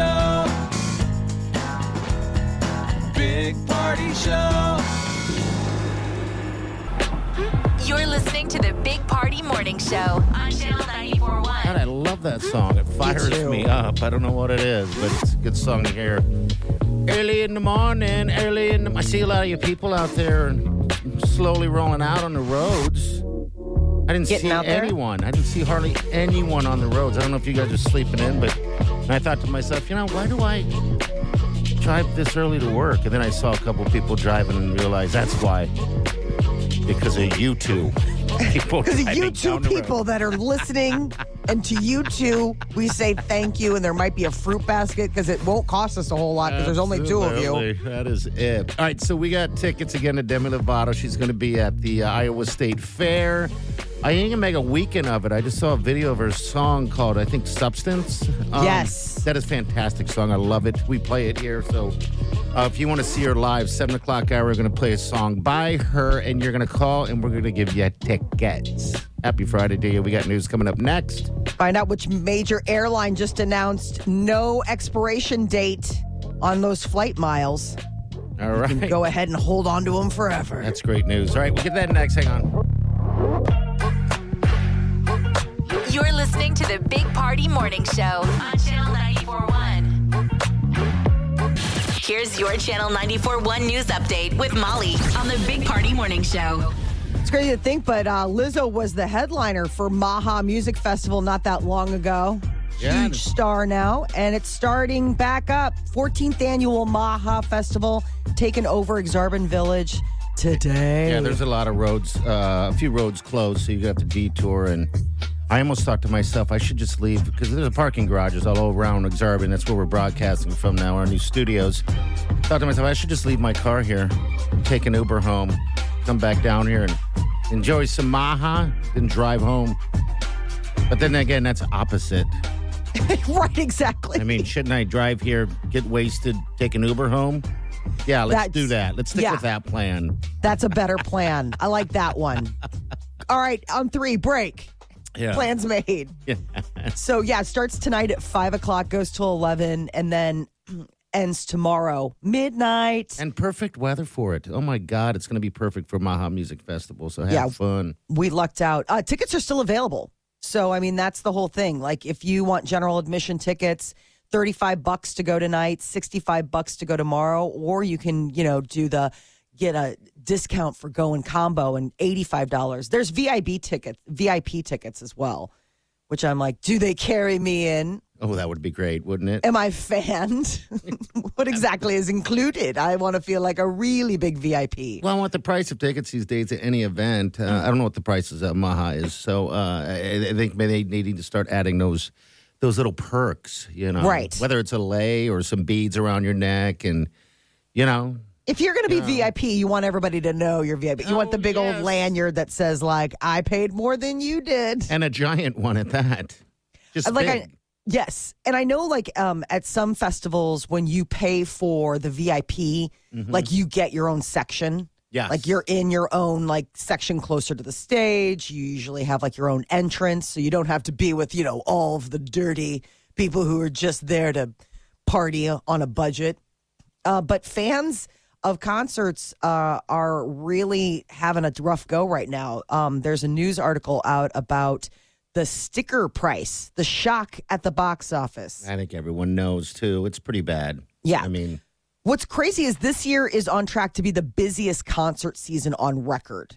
show. Big party show. You're listening to the Big Party Morning Show on Channel 941. God, I love that song. It fires too. me up. I don't know what it is, but it's a good song to hear. Early in the morning, early in the... I see a lot of you people out there slowly rolling out on the roads. I didn't Getting see out there? anyone. I didn't see hardly anyone on the roads. I don't know if you guys are sleeping in, but and I thought to myself, you know, why do I drive this early to work? And then I saw a couple people driving and realized that's why. Because of you two. People Because of you two down the road. people that are listening, and to you two, we say thank you. And there might be a fruit basket because it won't cost us a whole lot because there's only two of you. That is it. All right, so we got tickets again to Demi Lovato. She's going to be at the uh, Iowa State Fair. I ain't gonna make a weekend of it. I just saw a video of her song called, I think, Substance. Um, Yes. That is a fantastic song. I love it. We play it here. So uh, if you want to see her live, 7 o'clock hour, we're going to play a song by her, and you're going to call, and we're going to give you tickets. Happy Friday to you. We got news coming up next. Find out which major airline just announced no expiration date on those flight miles. All right. You can go ahead and hold on to them forever. That's great news. All right, we'll get that next. Hang on. You're listening to the Big Party Morning Show on Channel 941. Here's your Channel 941 news update with Molly on the Big Party Morning Show. It's crazy to think, but uh, Lizzo was the headliner for Maha Music Festival not that long ago. Yeah. Huge star now, and it's starting back up. 14th annual Maha Festival taking over Aksarben Village today. Yeah, there's a lot of roads, uh, a few roads closed, so you have to detour. And I almost thought to myself, I should just leave because there's parking garages all around Aksarben. That's where we're broadcasting from now, our new studios. Thought to myself, I should just leave my car here, take an Uber home, come back down here and enjoy some Maha, then drive home. But then again, that's opposite. right, exactly. I mean, shouldn't I drive here, get wasted, take an Uber home? Yeah, let's That's- do that. Let's stick yeah. with that plan. That's a better plan. I like that one. All right, on three, break. Yeah. Plans made. So yeah, it starts tonight at five o'clock, goes till eleven, and then ends tomorrow midnight. And perfect weather for it. Oh my God, it's going to be perfect for Maha Music Festival. So have Yeah. fun. we lucked out. Uh, tickets are still available. So I mean, that's the whole thing. Like, if you want general admission tickets, thirty-five bucks to go tonight, sixty-five bucks to go tomorrow, or you can, you know, do the get a discount for going combo and eighty-five dollars. There's VIP tickets, VIP tickets as well. Which I'm like, do they carry me in? Oh, that would be great, wouldn't it? Am I fanned? what exactly is included? I want to feel like a really big VIP. Well, I want the price of tickets these days at any event, uh, I don't know what the prices of Maha is. So uh, I, I think maybe they need to start adding those those little perks. You know, Right. Whether it's a lei or some beads around your neck, and you know, If you're going to be VIP, you want everybody to know you're VIP. You want Oh, the big yes. old lanyard that says like I paid more than you did. and a giant one at that. Just like big. I yes, and I know like um at some festivals when you pay for the VIP, Mm-hmm. like you get your own section. Yeah. Like you're in your own like section closer to the stage. You usually have like your own entrance, so you don't have to be with, you know, all of the dirty people who are just there to party on a budget. Uh, but fans of concerts uh, are really having a rough go right now. Um, there's a news article out about the sticker price, the shock at the box office. I think everyone knows too. It's pretty bad. Yeah. I mean, What's crazy is this year is on track to be the busiest concert season on record.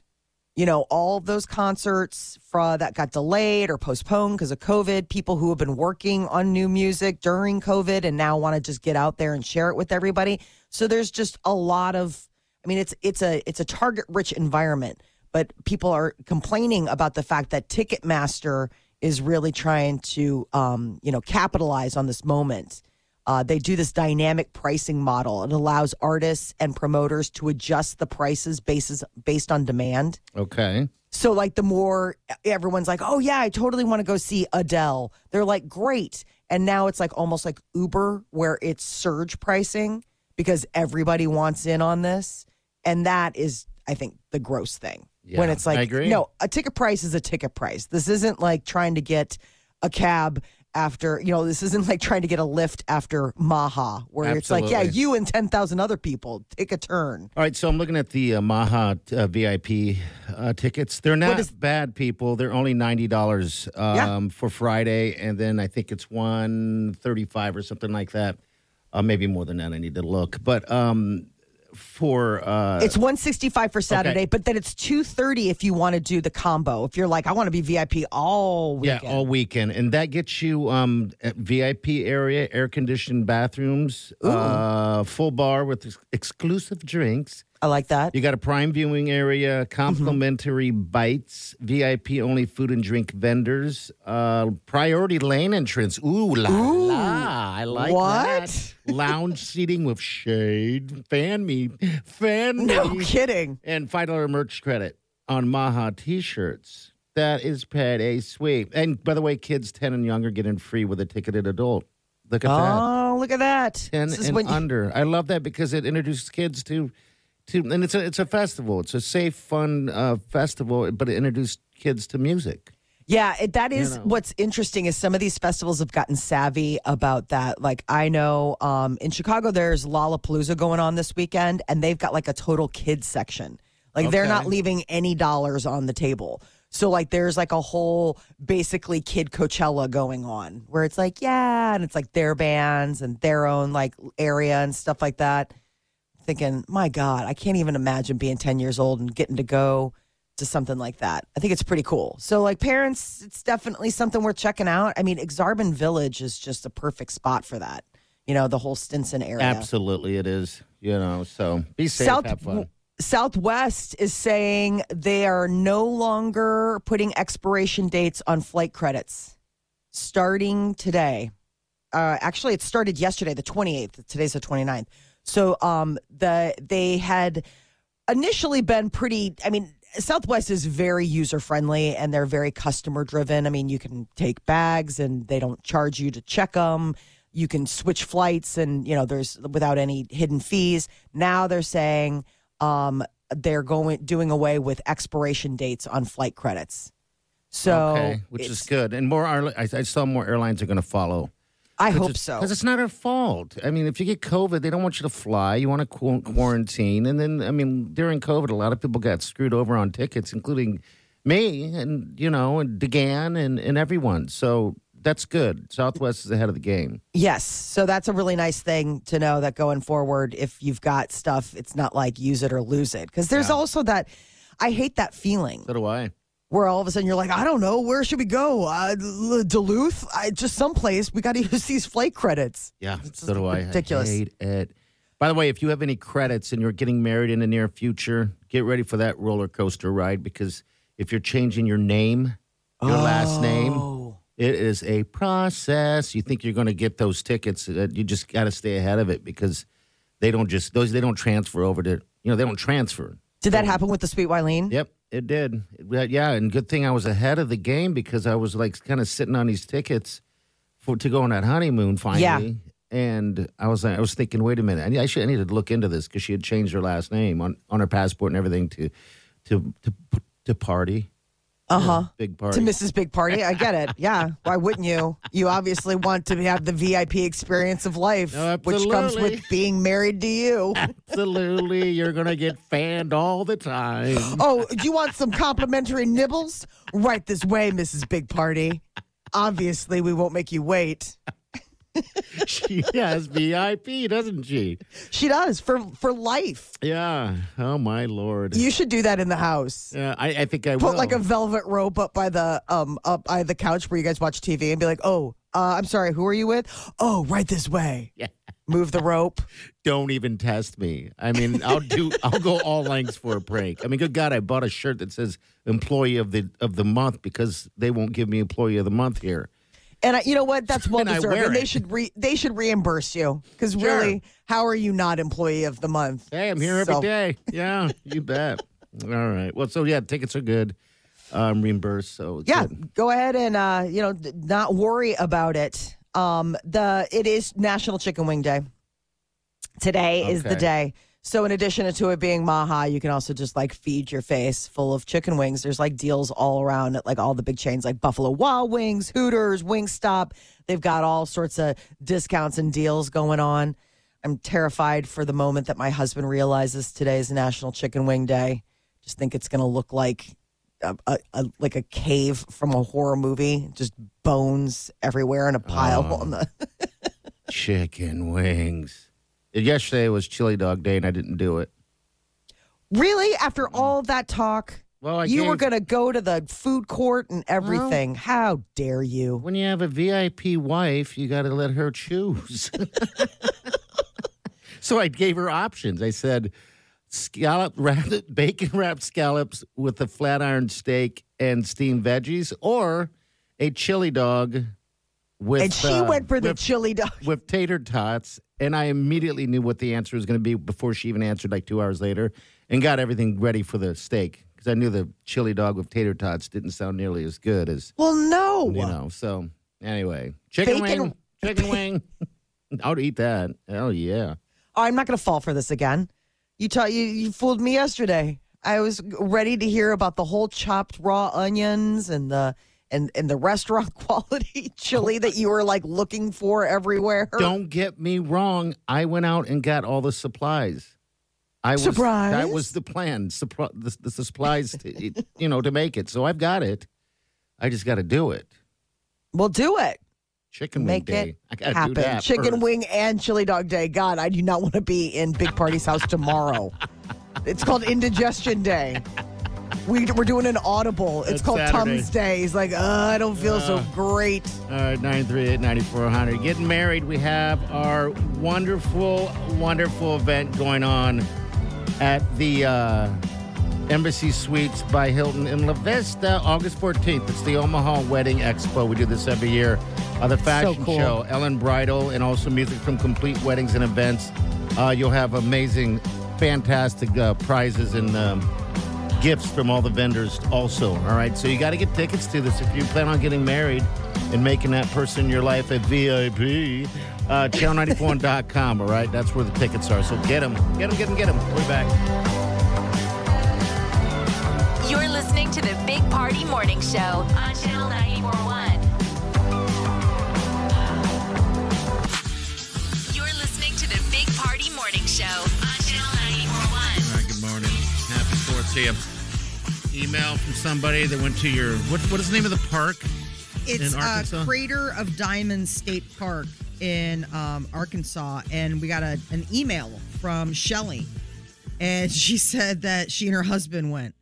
You know, all of those concerts fra- that got delayed or postponed because of COVID, people who have been working on new music during COVID and now want to just get out there and share it with everybody. So there's just a lot of I mean it's it's a it's a target rich environment, but people are complaining about the fact that Ticketmaster is really trying to um, you know, capitalize on this moment. Uh, they do this dynamic pricing model. It allows artists and promoters to adjust the prices basis, based on demand. okay. So, like, the more everyone's like, oh, yeah, I totally want to go see Adele, they're like, great. And now it's like almost like Uber, where it's surge pricing because everybody wants in on this. And that is, I think, the gross thing. When it's like, I agree. no, a ticket price is a ticket price. This isn't like trying to get a cab after, you know, this isn't like trying to get a lift after Maha, where it's like, yeah, you and 10,000 other people take a turn. All right, so I'm looking at the uh, Maha uh, VIP uh, tickets. They're not is- bad, people. They're only ninety dollars um, Yeah. for Friday, and then I think it's one thirty-five or something like that. Uh, maybe more than that. I need to look, but um, for uh, It's 165 for Saturday, Okay. but then it's 230 if you want to do the combo. If you're like, I want to be VIP all yeah, weekend. all weekend, and that gets you um, VIP area, air conditioned bathrooms, uh, full bar with ex- exclusive drinks. I like that. You got a prime viewing area, complimentary bites, VIP only food and drink vendors, uh, priority lane entrance. Ooh la la! I like What? that. Lounge seating with shade. Fan me, fan No me, No kidding. and five dollar merch credit on Maha T-shirts. That is pretty sweet. And by the way, kids ten and younger get in free with a ticketed adult. Look at that. Oh, look at that. Ten This is and when you- under. I love that because it introduces kids to, to, and it's a it's a festival. It's a safe, fun uh, festival, but it introduced kids to music. Yeah, it, that is know. what's interesting is some of these festivals have gotten savvy about that. Like I know um, in Chicago, there's Lollapalooza going on this weekend, and they've got like a total kids section. Like they're not leaving any dollars on the table. So like there's like a whole basically kid Coachella going on where it's like yeah, and it's like their bands and their own like area and stuff like that. Thinking, my God, I can't even imagine being 10 years old and getting to go to something like that. I think it's pretty cool. So, like parents, it's definitely something worth checking out. I mean, Aksarben Village is just a perfect spot for that. You know, the whole Stinson area. Absolutely, it is. You know, so be safe, South have fun. Southwest is saying they are no longer putting expiration dates on flight credits starting today. Uh, actually, it started yesterday, the 28th. Today's the 29th. So um, the they had initially been pretty. I mean, Southwest is very user friendly and they're very customer driven. I mean, you can take bags and they don't charge you to check them. You can switch flights and you know there's without any hidden fees. Now they're saying um, they're going doing away with expiration dates on flight credits. So okay, which is good. And more, I, I saw more airlines are going to follow. I hope so. Because it's not our fault. I mean, if you get COVID, they don't want you to fly. You want to qu- quarantine. And then, I mean, during COVID, a lot of people got screwed over on tickets, including me and, you know, and DeGan and, and everyone. So that's good. Southwest is ahead of the game. Yes. So that's a really nice thing to know that going forward, if you've got stuff, it's not like use it or lose it. Because there's also that, I hate that feeling So do I. where all of a sudden you're like, I don't know, where should we go? Uh, Duluth? I, just someplace. We got to use these flight credits. Yeah, It's so do I. ridiculous. I hate it. By the way, if you have any credits and you're getting married in the near future, get ready for that roller coaster ride because if you're changing your name, your last name, Oh. it is a process. You think you're going to get those tickets, uh, you just got to stay ahead of it because they don't just those they don't transfer over to you know they don't transfer. Did that happen with the Sweet Wileen? Yep, it did. Yeah, and good thing I was ahead of the game because I was like kind of sitting on these tickets for to go on that honeymoon finally. Yeah. and I was like, I was thinking, wait a minute, I need, I should I needed to look into this because she had changed her last name on, on her passport and everything to to to to party. Uh huh. Big party. To Mrs. Big Party. I get it. Yeah. Why wouldn't you? You obviously want to have the VIP experience of life, which comes absolutely. with being married to you. Absolutely, you're gonna get fanned all the time. Oh, do you want some complimentary nibbles? Right this way, Mrs. Big Party. Obviously, we won't make you wait. she has VIP, doesn't she? She does for for life. Yeah. Oh my lord. You should do that in the house. yeah, I, I think I Put will. like a velvet rope up by the um up by the couch where you guys watch TV and be like, "Oh, uh, I'm sorry, who are you with? Oh, right this way." Yeah. Move the rope. Don't even test me. I mean, I'll do. I'll go all lengths for a prank. I mean, good God, I bought a shirt that says "Employee of the of the Month" because they won't give me Employee of the Month here. And I, you know what? That's well And deserved. wear And they should re, they should reimburse you because Sure. really, how are you not employee of the month? Hey, I'm here every So- day. Yeah, you bet. All right. Well, so yeah, tickets are good. Um, reimbursed. So Yeah, good. go ahead and uh, you know not worry about it. Um, the it is National Chicken Wing Day. Today is the day. So in addition to it being Maha, you can also just like feed your face full of chicken wings. There's like deals all around at like all the big chains like Buffalo Wild Wings, Hooters, Wingstop. They've got all sorts of discounts and deals going on. I'm terrified for the moment that my husband realizes today is National Chicken Wing Day. Just think it's going to look like a, a, a like a cave from a horror movie, just bones everywhere in a pile Oh. on the. Chicken wings. Yesterday was Chili Dog Day, and I didn't do it. Really, after all that talk, Well, I you were going to go to the food court and everything. How dare you? When you have a VIP wife, you got to let her choose. so I gave her options. I said, scallop wrapped, bacon wrapped scallops with a flat iron steak and steamed veggies, or a chili dog with. And she uh, went for the with, chili dog. with tater tots, and I immediately knew what the answer was going to be before she even answered, like two hours later, and got everything ready for the steak because I knew the chili dog with tater tots didn't sound nearly as good as Well, no. you know. So anyway, chicken Bacon- wing, chicken wing. I'd eat that. Oh yeah. Oh, I'm not going to fall for this again. You, ta- you you fooled me yesterday. I was ready to hear about the whole chopped raw onions and the and and the restaurant quality chili that you were like looking for everywhere. Don't get me wrong. I went out and got all the supplies. I was Surprise. that was the plan. Supri- the, the supplies, to, you know, to make it. So I've got it. I just got to do it. Well, do it. Chicken wing Make day. it I got to happen. do that. Chicken first. wing and chili dog day. God, I do not want to be in Big Party's house tomorrow. it's called indigestion day. We, we're doing an audible. It's called Saturday. Tums Day. He's like, uh, I don't feel so great. All right, 938 9400. Getting married, we have our wonderful, wonderful event going on at the uh, Embassy Suites by Hilton in La Vista, August 14th. It's the Omaha Wedding Expo. We do this every year. Uh, the fashion cool. show, Ellen Bridal, and also music from Complete Weddings and Events. Uh, you'll have amazing, fantastic uh, prizes and um, gifts from all the vendors also. All right. So you got to get tickets to this if you plan on getting married and making that person in your life a VIP. Uh, channel94.com. All right. That's where the tickets are. So get them. Get them, get them, get them. We're back. You're listening to the Big Party Morning Show on Channel 941. You're listening to the Big Party Morning Show on Channel 941. All right. Good morning. Happy 4th to you. Email from somebody that went to your, what, what is the name of the park? It's uh, Crater of Diamonds State Park in um, Arkansas, and we got a, an email from Shelly, and she said that she and her husband went.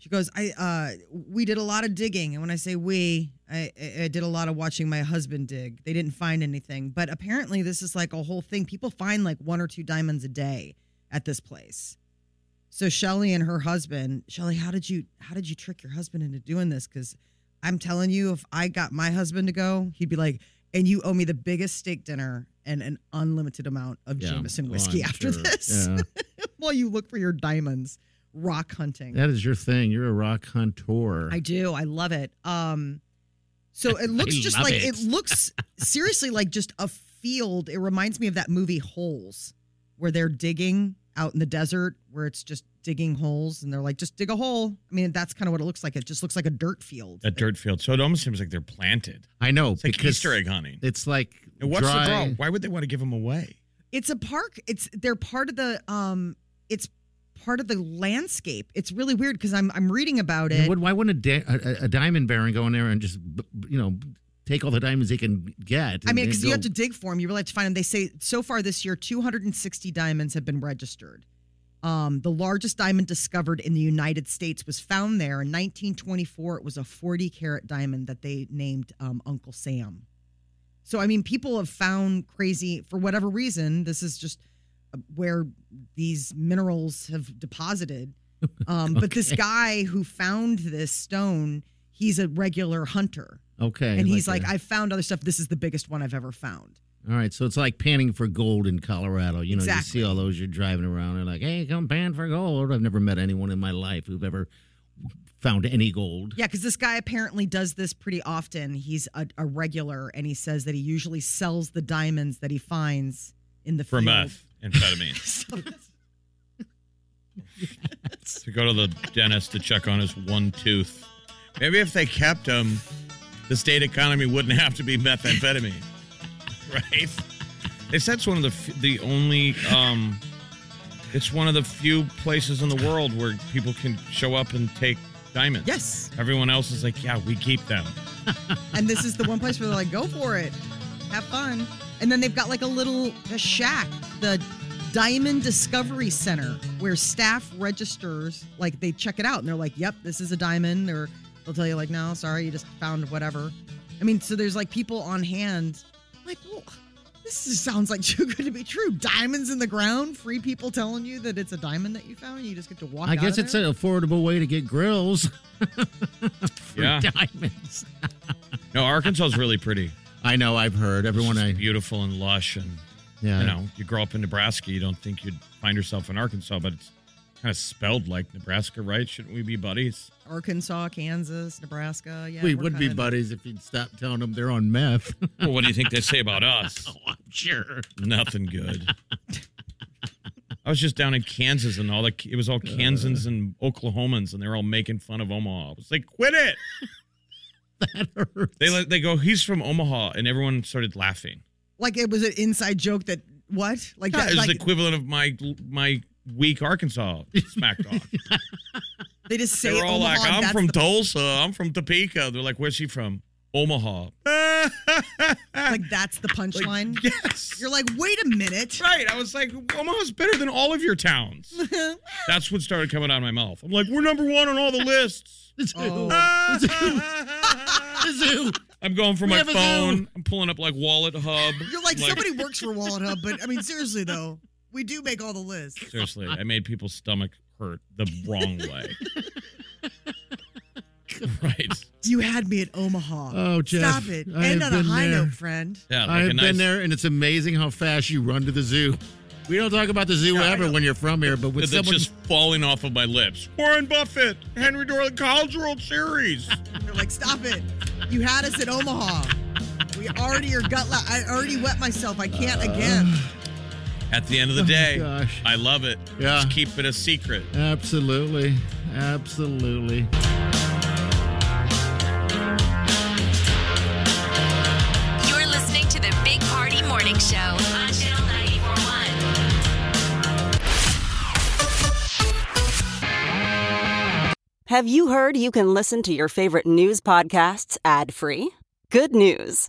She goes, "I uh, we did a lot of digging, and when I say we, I, I I did a lot of watching my husband dig. They didn't find anything, but apparently this is like a whole thing. People find like one or two diamonds a day at this place." So Shelly and her husband, Shelly, how did you how did you trick your husband into doing this? Because I'm telling you, if I got my husband to go, he'd be like, and you owe me the biggest steak dinner and an unlimited amount of Yeah. Jameson Oh, whiskey after sure. this. Yeah. While you look for your diamonds, rock hunting. That is your thing. You're a rock hunter. I do. I love it. Um, so it looks just like it. it. looks seriously like just a field, it reminds me of that movie Holes, where they're digging out in the desert, where it's just digging holes, and they're like, just dig a hole. I mean, that's kind of what it looks like. It just looks like a dirt field. a dirt field. So it almost seems like they're planted. I know It's like because Easter egg hunting. It's like And what's dry. the draw? Why would they want to give them away? It's a park. It's they're part of the um. It's part of the landscape. It's really weird because I'm I'm reading about it. what- why wouldn't a, da- a, a diamond baron go in there and just b- b- you know take all the diamonds they can get? I mean, because you have to dig for them. You really have to find them. They say so far this year, 260 diamonds have been registered. Um, the largest diamond discovered in the United States was found there in 1924. It was a 40 carat diamond that they named um, Uncle Sam. So, I mean, people have found crazy for whatever reason. This is just uh, where these minerals have deposited. Um, But this guy who found this stone, he's a regular hunter. Okay, And he's like, a- I've found other stuff. This is the biggest one I've ever found. all right, so it's like panning for gold in Colorado. You know, Exactly. you see all those you're driving around. They're like, hey, come pan for gold. I've never met anyone in my life who've ever found any gold. Yeah, because this guy apparently does this pretty often. He's a, a regular, and he says that he usually sells the diamonds that he finds in the For field. meth, amphetamine. to go to the dentist to check on his one tooth. Maybe if they kept him, the state economy wouldn't have to be methamphetamine, right? They said it's one of the the only. Um, it's one of the few places in the world where people can show up and take diamonds. Yes. Everyone else is like, yeah, we keep them. and this is the one place where they're like, go for it, have fun. And then they've got like a little a shack, the Diamond Discovery Center, where staff registers, like they check it out and they're like, yep, this is a diamond. Or they'll tell you, like, no, sorry, you just found whatever. I mean, so there's like people on hand, like, well, this just sounds like too good to be true. Diamonds in the ground, free people telling you that it's a diamond that you found. And you just get to walk I out guess of it's there. an affordable way to get grills for Yeah. diamonds. No, Arkansas is really pretty. I know. I've heard everyone. It's I beautiful and lush and yeah. you know, you grow up in Nebraska, you don't think you'd find yourself in Arkansas, but it's kind of spelled like Nebraska, right? Shouldn't we be buddies? Arkansas, Kansas, Nebraska. Yeah, we we're would be kinda- buddies if you'd stop telling them they're on meth. Well, what do you think they say about us? oh, I'm sure. Nothing good. I was just down in Kansas and all the it was all uh. Kansans and Oklahomans and they're all making fun of Omaha. I was like, quit it. That hurts. They like they go, he's from Omaha, and everyone started laughing. Like it was an inside joke that what? Like Yeah, that? it was Like the equivalent of my my weak Arkansas smack talk. they just say They were all Omaha, like, I'm from the- Tulsa. I'm from Topeka. They're like, where's she from? Omaha. like that's the punchline. yes. You're like, wait a minute. right. I was like, Omaha's better than all of your towns. That's what started coming out of my mouth. I'm like, we're number one on all the lists. The zoo. Oh. The zoo. I'm going for We my have zoo. phone. I'm pulling up like Wallet Hub. You're like, I'm somebody works for Wallet Hub, but I mean, seriously though, we do make all the lists. Seriously, I made people's stomach hurt the wrong way. right. You had me at Omaha. Oh, Jeff, Stop it. I End have on a been high there. note, friend. Yeah, like I've a been nice. there, and it's amazing how fast you run to the zoo. We don't talk about the zoo ever when you're from here, but with That's someone just falling off of my lips. Warren Buffett, Henry Doorly College World Series. You're like, stop it. You had us at Omaha. We already are gut. La- I already wet myself. I can't uh, again. At the end of the oh day, gosh. I love it. Yeah. Just keep it a secret. absolutely, absolutely. You're listening to the Big Party Morning Show on Channel 941. Have you heard you can listen to your favorite news podcasts ad free? Good news!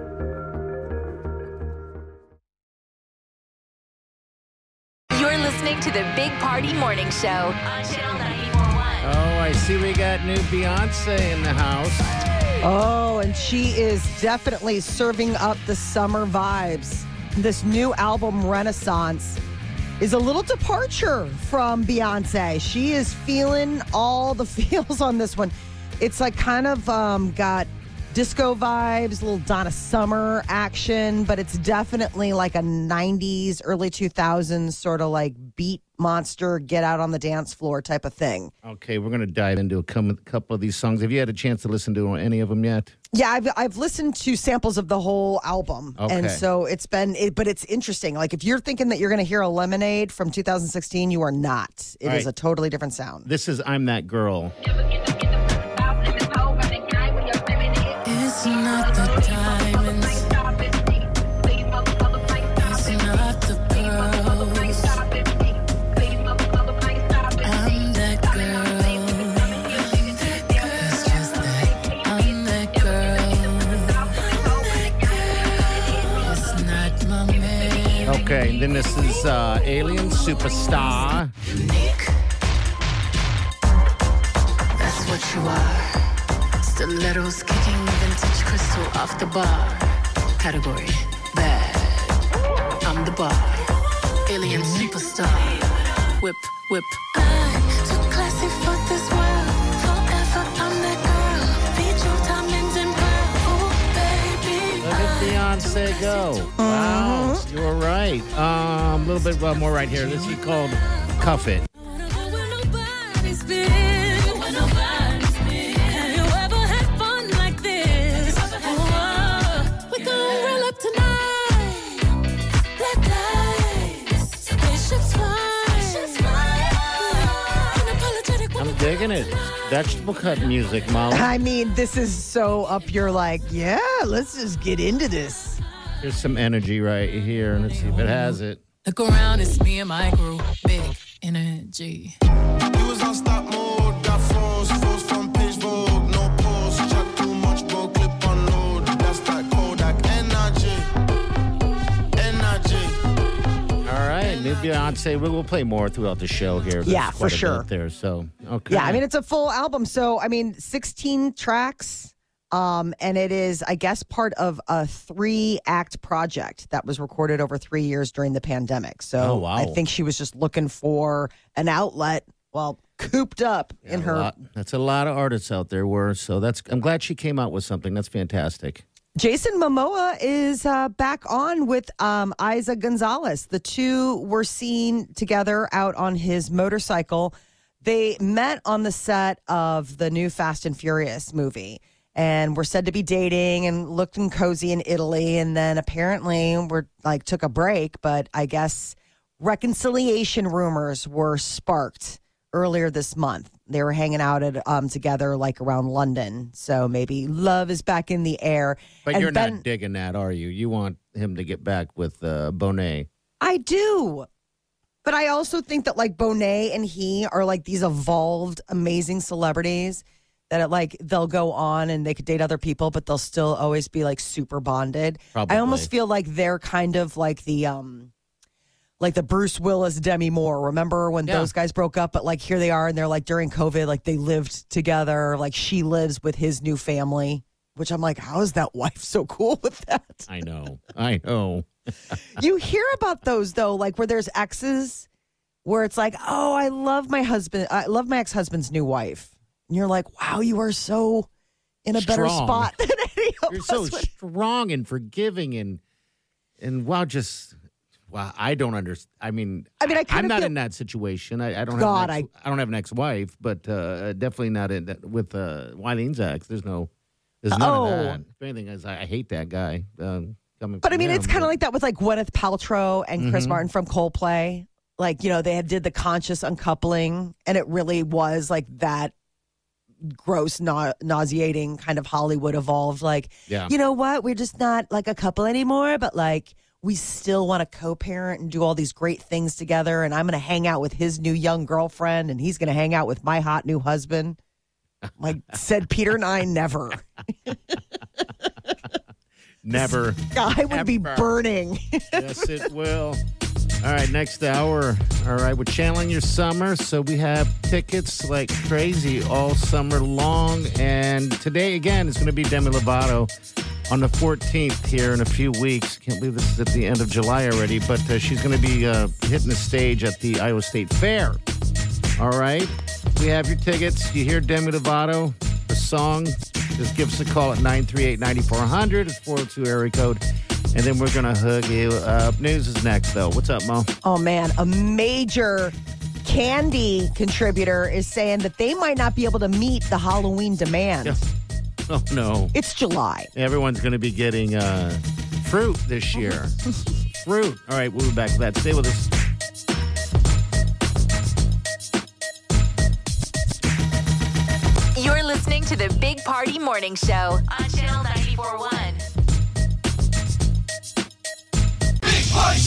To the Big Party Morning Show on Channel 941. Oh, I see we got new Beyonce in the house. Oh, and she is definitely serving up the summer vibes. This new album, Renaissance, is a little departure from Beyonce. She is feeling all the feels on this one. It's like kind of um, got disco vibes, a little Donna Summer action, but it's definitely like a 90s, early 2000s sort of like beat monster, get out on the dance floor type of thing. Okay, we're going to dive into a couple of these songs. Have you had a chance to listen to any of them yet? Yeah, I've I've listened to samples of the whole album, Okay. and so it's been. It, but it's interesting. Like if you're thinking that you're going to hear a Lemonade from 2016, you are not. It is All right. a totally different sound. This is I'm That Girl. Then this is uh, Alien Superstar. Unique. That's what you are. Stilettos kicking vintage crystal off the bar. Category bad. I'm the bar. Alien superstar. Whip, whip. I'm too classy for this Beyonce go. Wow, Mm-hmm. you were right. Um, a little bit uh, more right here. This is called Cuff It. Nobody's been, nobody's been. Have you ever had fun like this? We gon' roll up tonight. Black lights, spaceships fly. Unapologetic I'm digging it. Vegetable cut music, Molly. I mean, this is so up your like, yeah, let's just get into this. There's some energy right here. Let's see if it has it. Look around, it's me and my crew. Big energy. You was on stop mode, got froze, froze from page Vogue, no pause, chat too much, bro, clip on load. That's that Kodak energy, energy. All right, new Beyonce. We will play more throughout the show here. There's Yeah, for quite a bit sure. There, so okay. Yeah, I mean, it's a full album. So, I mean, 16 tracks. Um, and it is, I guess, part of a three act project that was recorded over three years during the pandemic. So Oh, wow. I think she was just looking for an outlet while cooped up in her. lot- that's a lot of artists out there. Were so that's. I'm glad she came out with something. That's fantastic. Jason Momoa is uh, back on with um, Eiza Gonzalez. The two were seen together out on his motorcycle. They met on the set of the new Fast and Furious movie and were said to be dating and looking cozy in Italy. And then apparently were like took a break, but I guess reconciliation rumors were sparked earlier this month. They were hanging out at um, together like around London, so maybe love is back in the air. But And you're Ben- not digging that, are you? You want him to get back with uh, Bonet. I do. But I also think that like Bonet and he are like these evolved, amazing celebrities that it, like they'll go on and they could date other people, but they'll still always be like super bonded. Probably. I almost feel like they're kind of like the um like the Bruce Willis, Demi Moore. Remember when Yeah. those guys broke up? But like here they are, and they're like during COVID, like they lived together. Like she lives with his new family, which I'm like, how is that wife so cool with that? I know. I know. you hear about those though, like where there's exes where it's like, oh, I love my husband, I love my ex husband's new wife. And you're like, wow, you are so in a better spot than any of You're us. so would. strong and forgiving and and wow, just wow. I don't understand. I mean, I mean, I I'm not feel- in that situation. I, I don't. God, have an ex, I, don't have an ex-wife, but uh, definitely not in that, with uh, Wileen's ex. There's no. There's none Oh. of that. If anything, is I, I hate that guy. Um, coming But I mean, him, it's kind of like that with like Gwyneth Paltrow and Chris Mhm. Martin from Coldplay. Like, you know, they had did the conscious uncoupling, and it really was like that gross, na- nauseating kind of Hollywood evolved. Like, Yeah. you know what? We're just not like a couple anymore, but like we still want to co-parent and do all these great things together. And I'm going to hang out with his new young girlfriend, and he's going to hang out with my hot new husband. Like said Peter Nine, never. Never. I would be burning. yes, it will. All right, next hour. All right, we're channeling your summer, so we have tickets like crazy all summer long. And today, again, is going to be Demi Lovato on the 14th here in a few weeks. Can't believe this is at the end of July already, but uh, she's going to be uh, hitting the stage at the Iowa State Fair. All right, we have your tickets. You hear Demi Lovato, the song. Just give us a call at 938 9400. It's 402 area code. And then we're going to hug you up. News is next, though. What's up, Mo? Oh man, a major candy contributor is saying that they might not be able to meet the Halloween demand. Oh, no. It's July. Everyone's going to be getting uh, fruit this year. fruit. All right, we'll be back with that. Stay with us. You're listening to the Big Party Morning Show on Channel 941.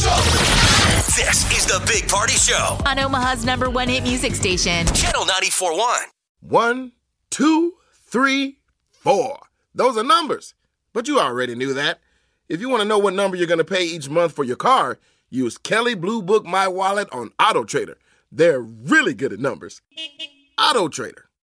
This is the Big Party Show. On Omaha's number one hit music station. Channel 94.1. One, two, three, four. Those are numbers. But you already knew that. If you want to know what number you're going to pay each month for your car, use Kelley Blue Book My Wallet on Auto Trader. They're really good at numbers. Auto Trader.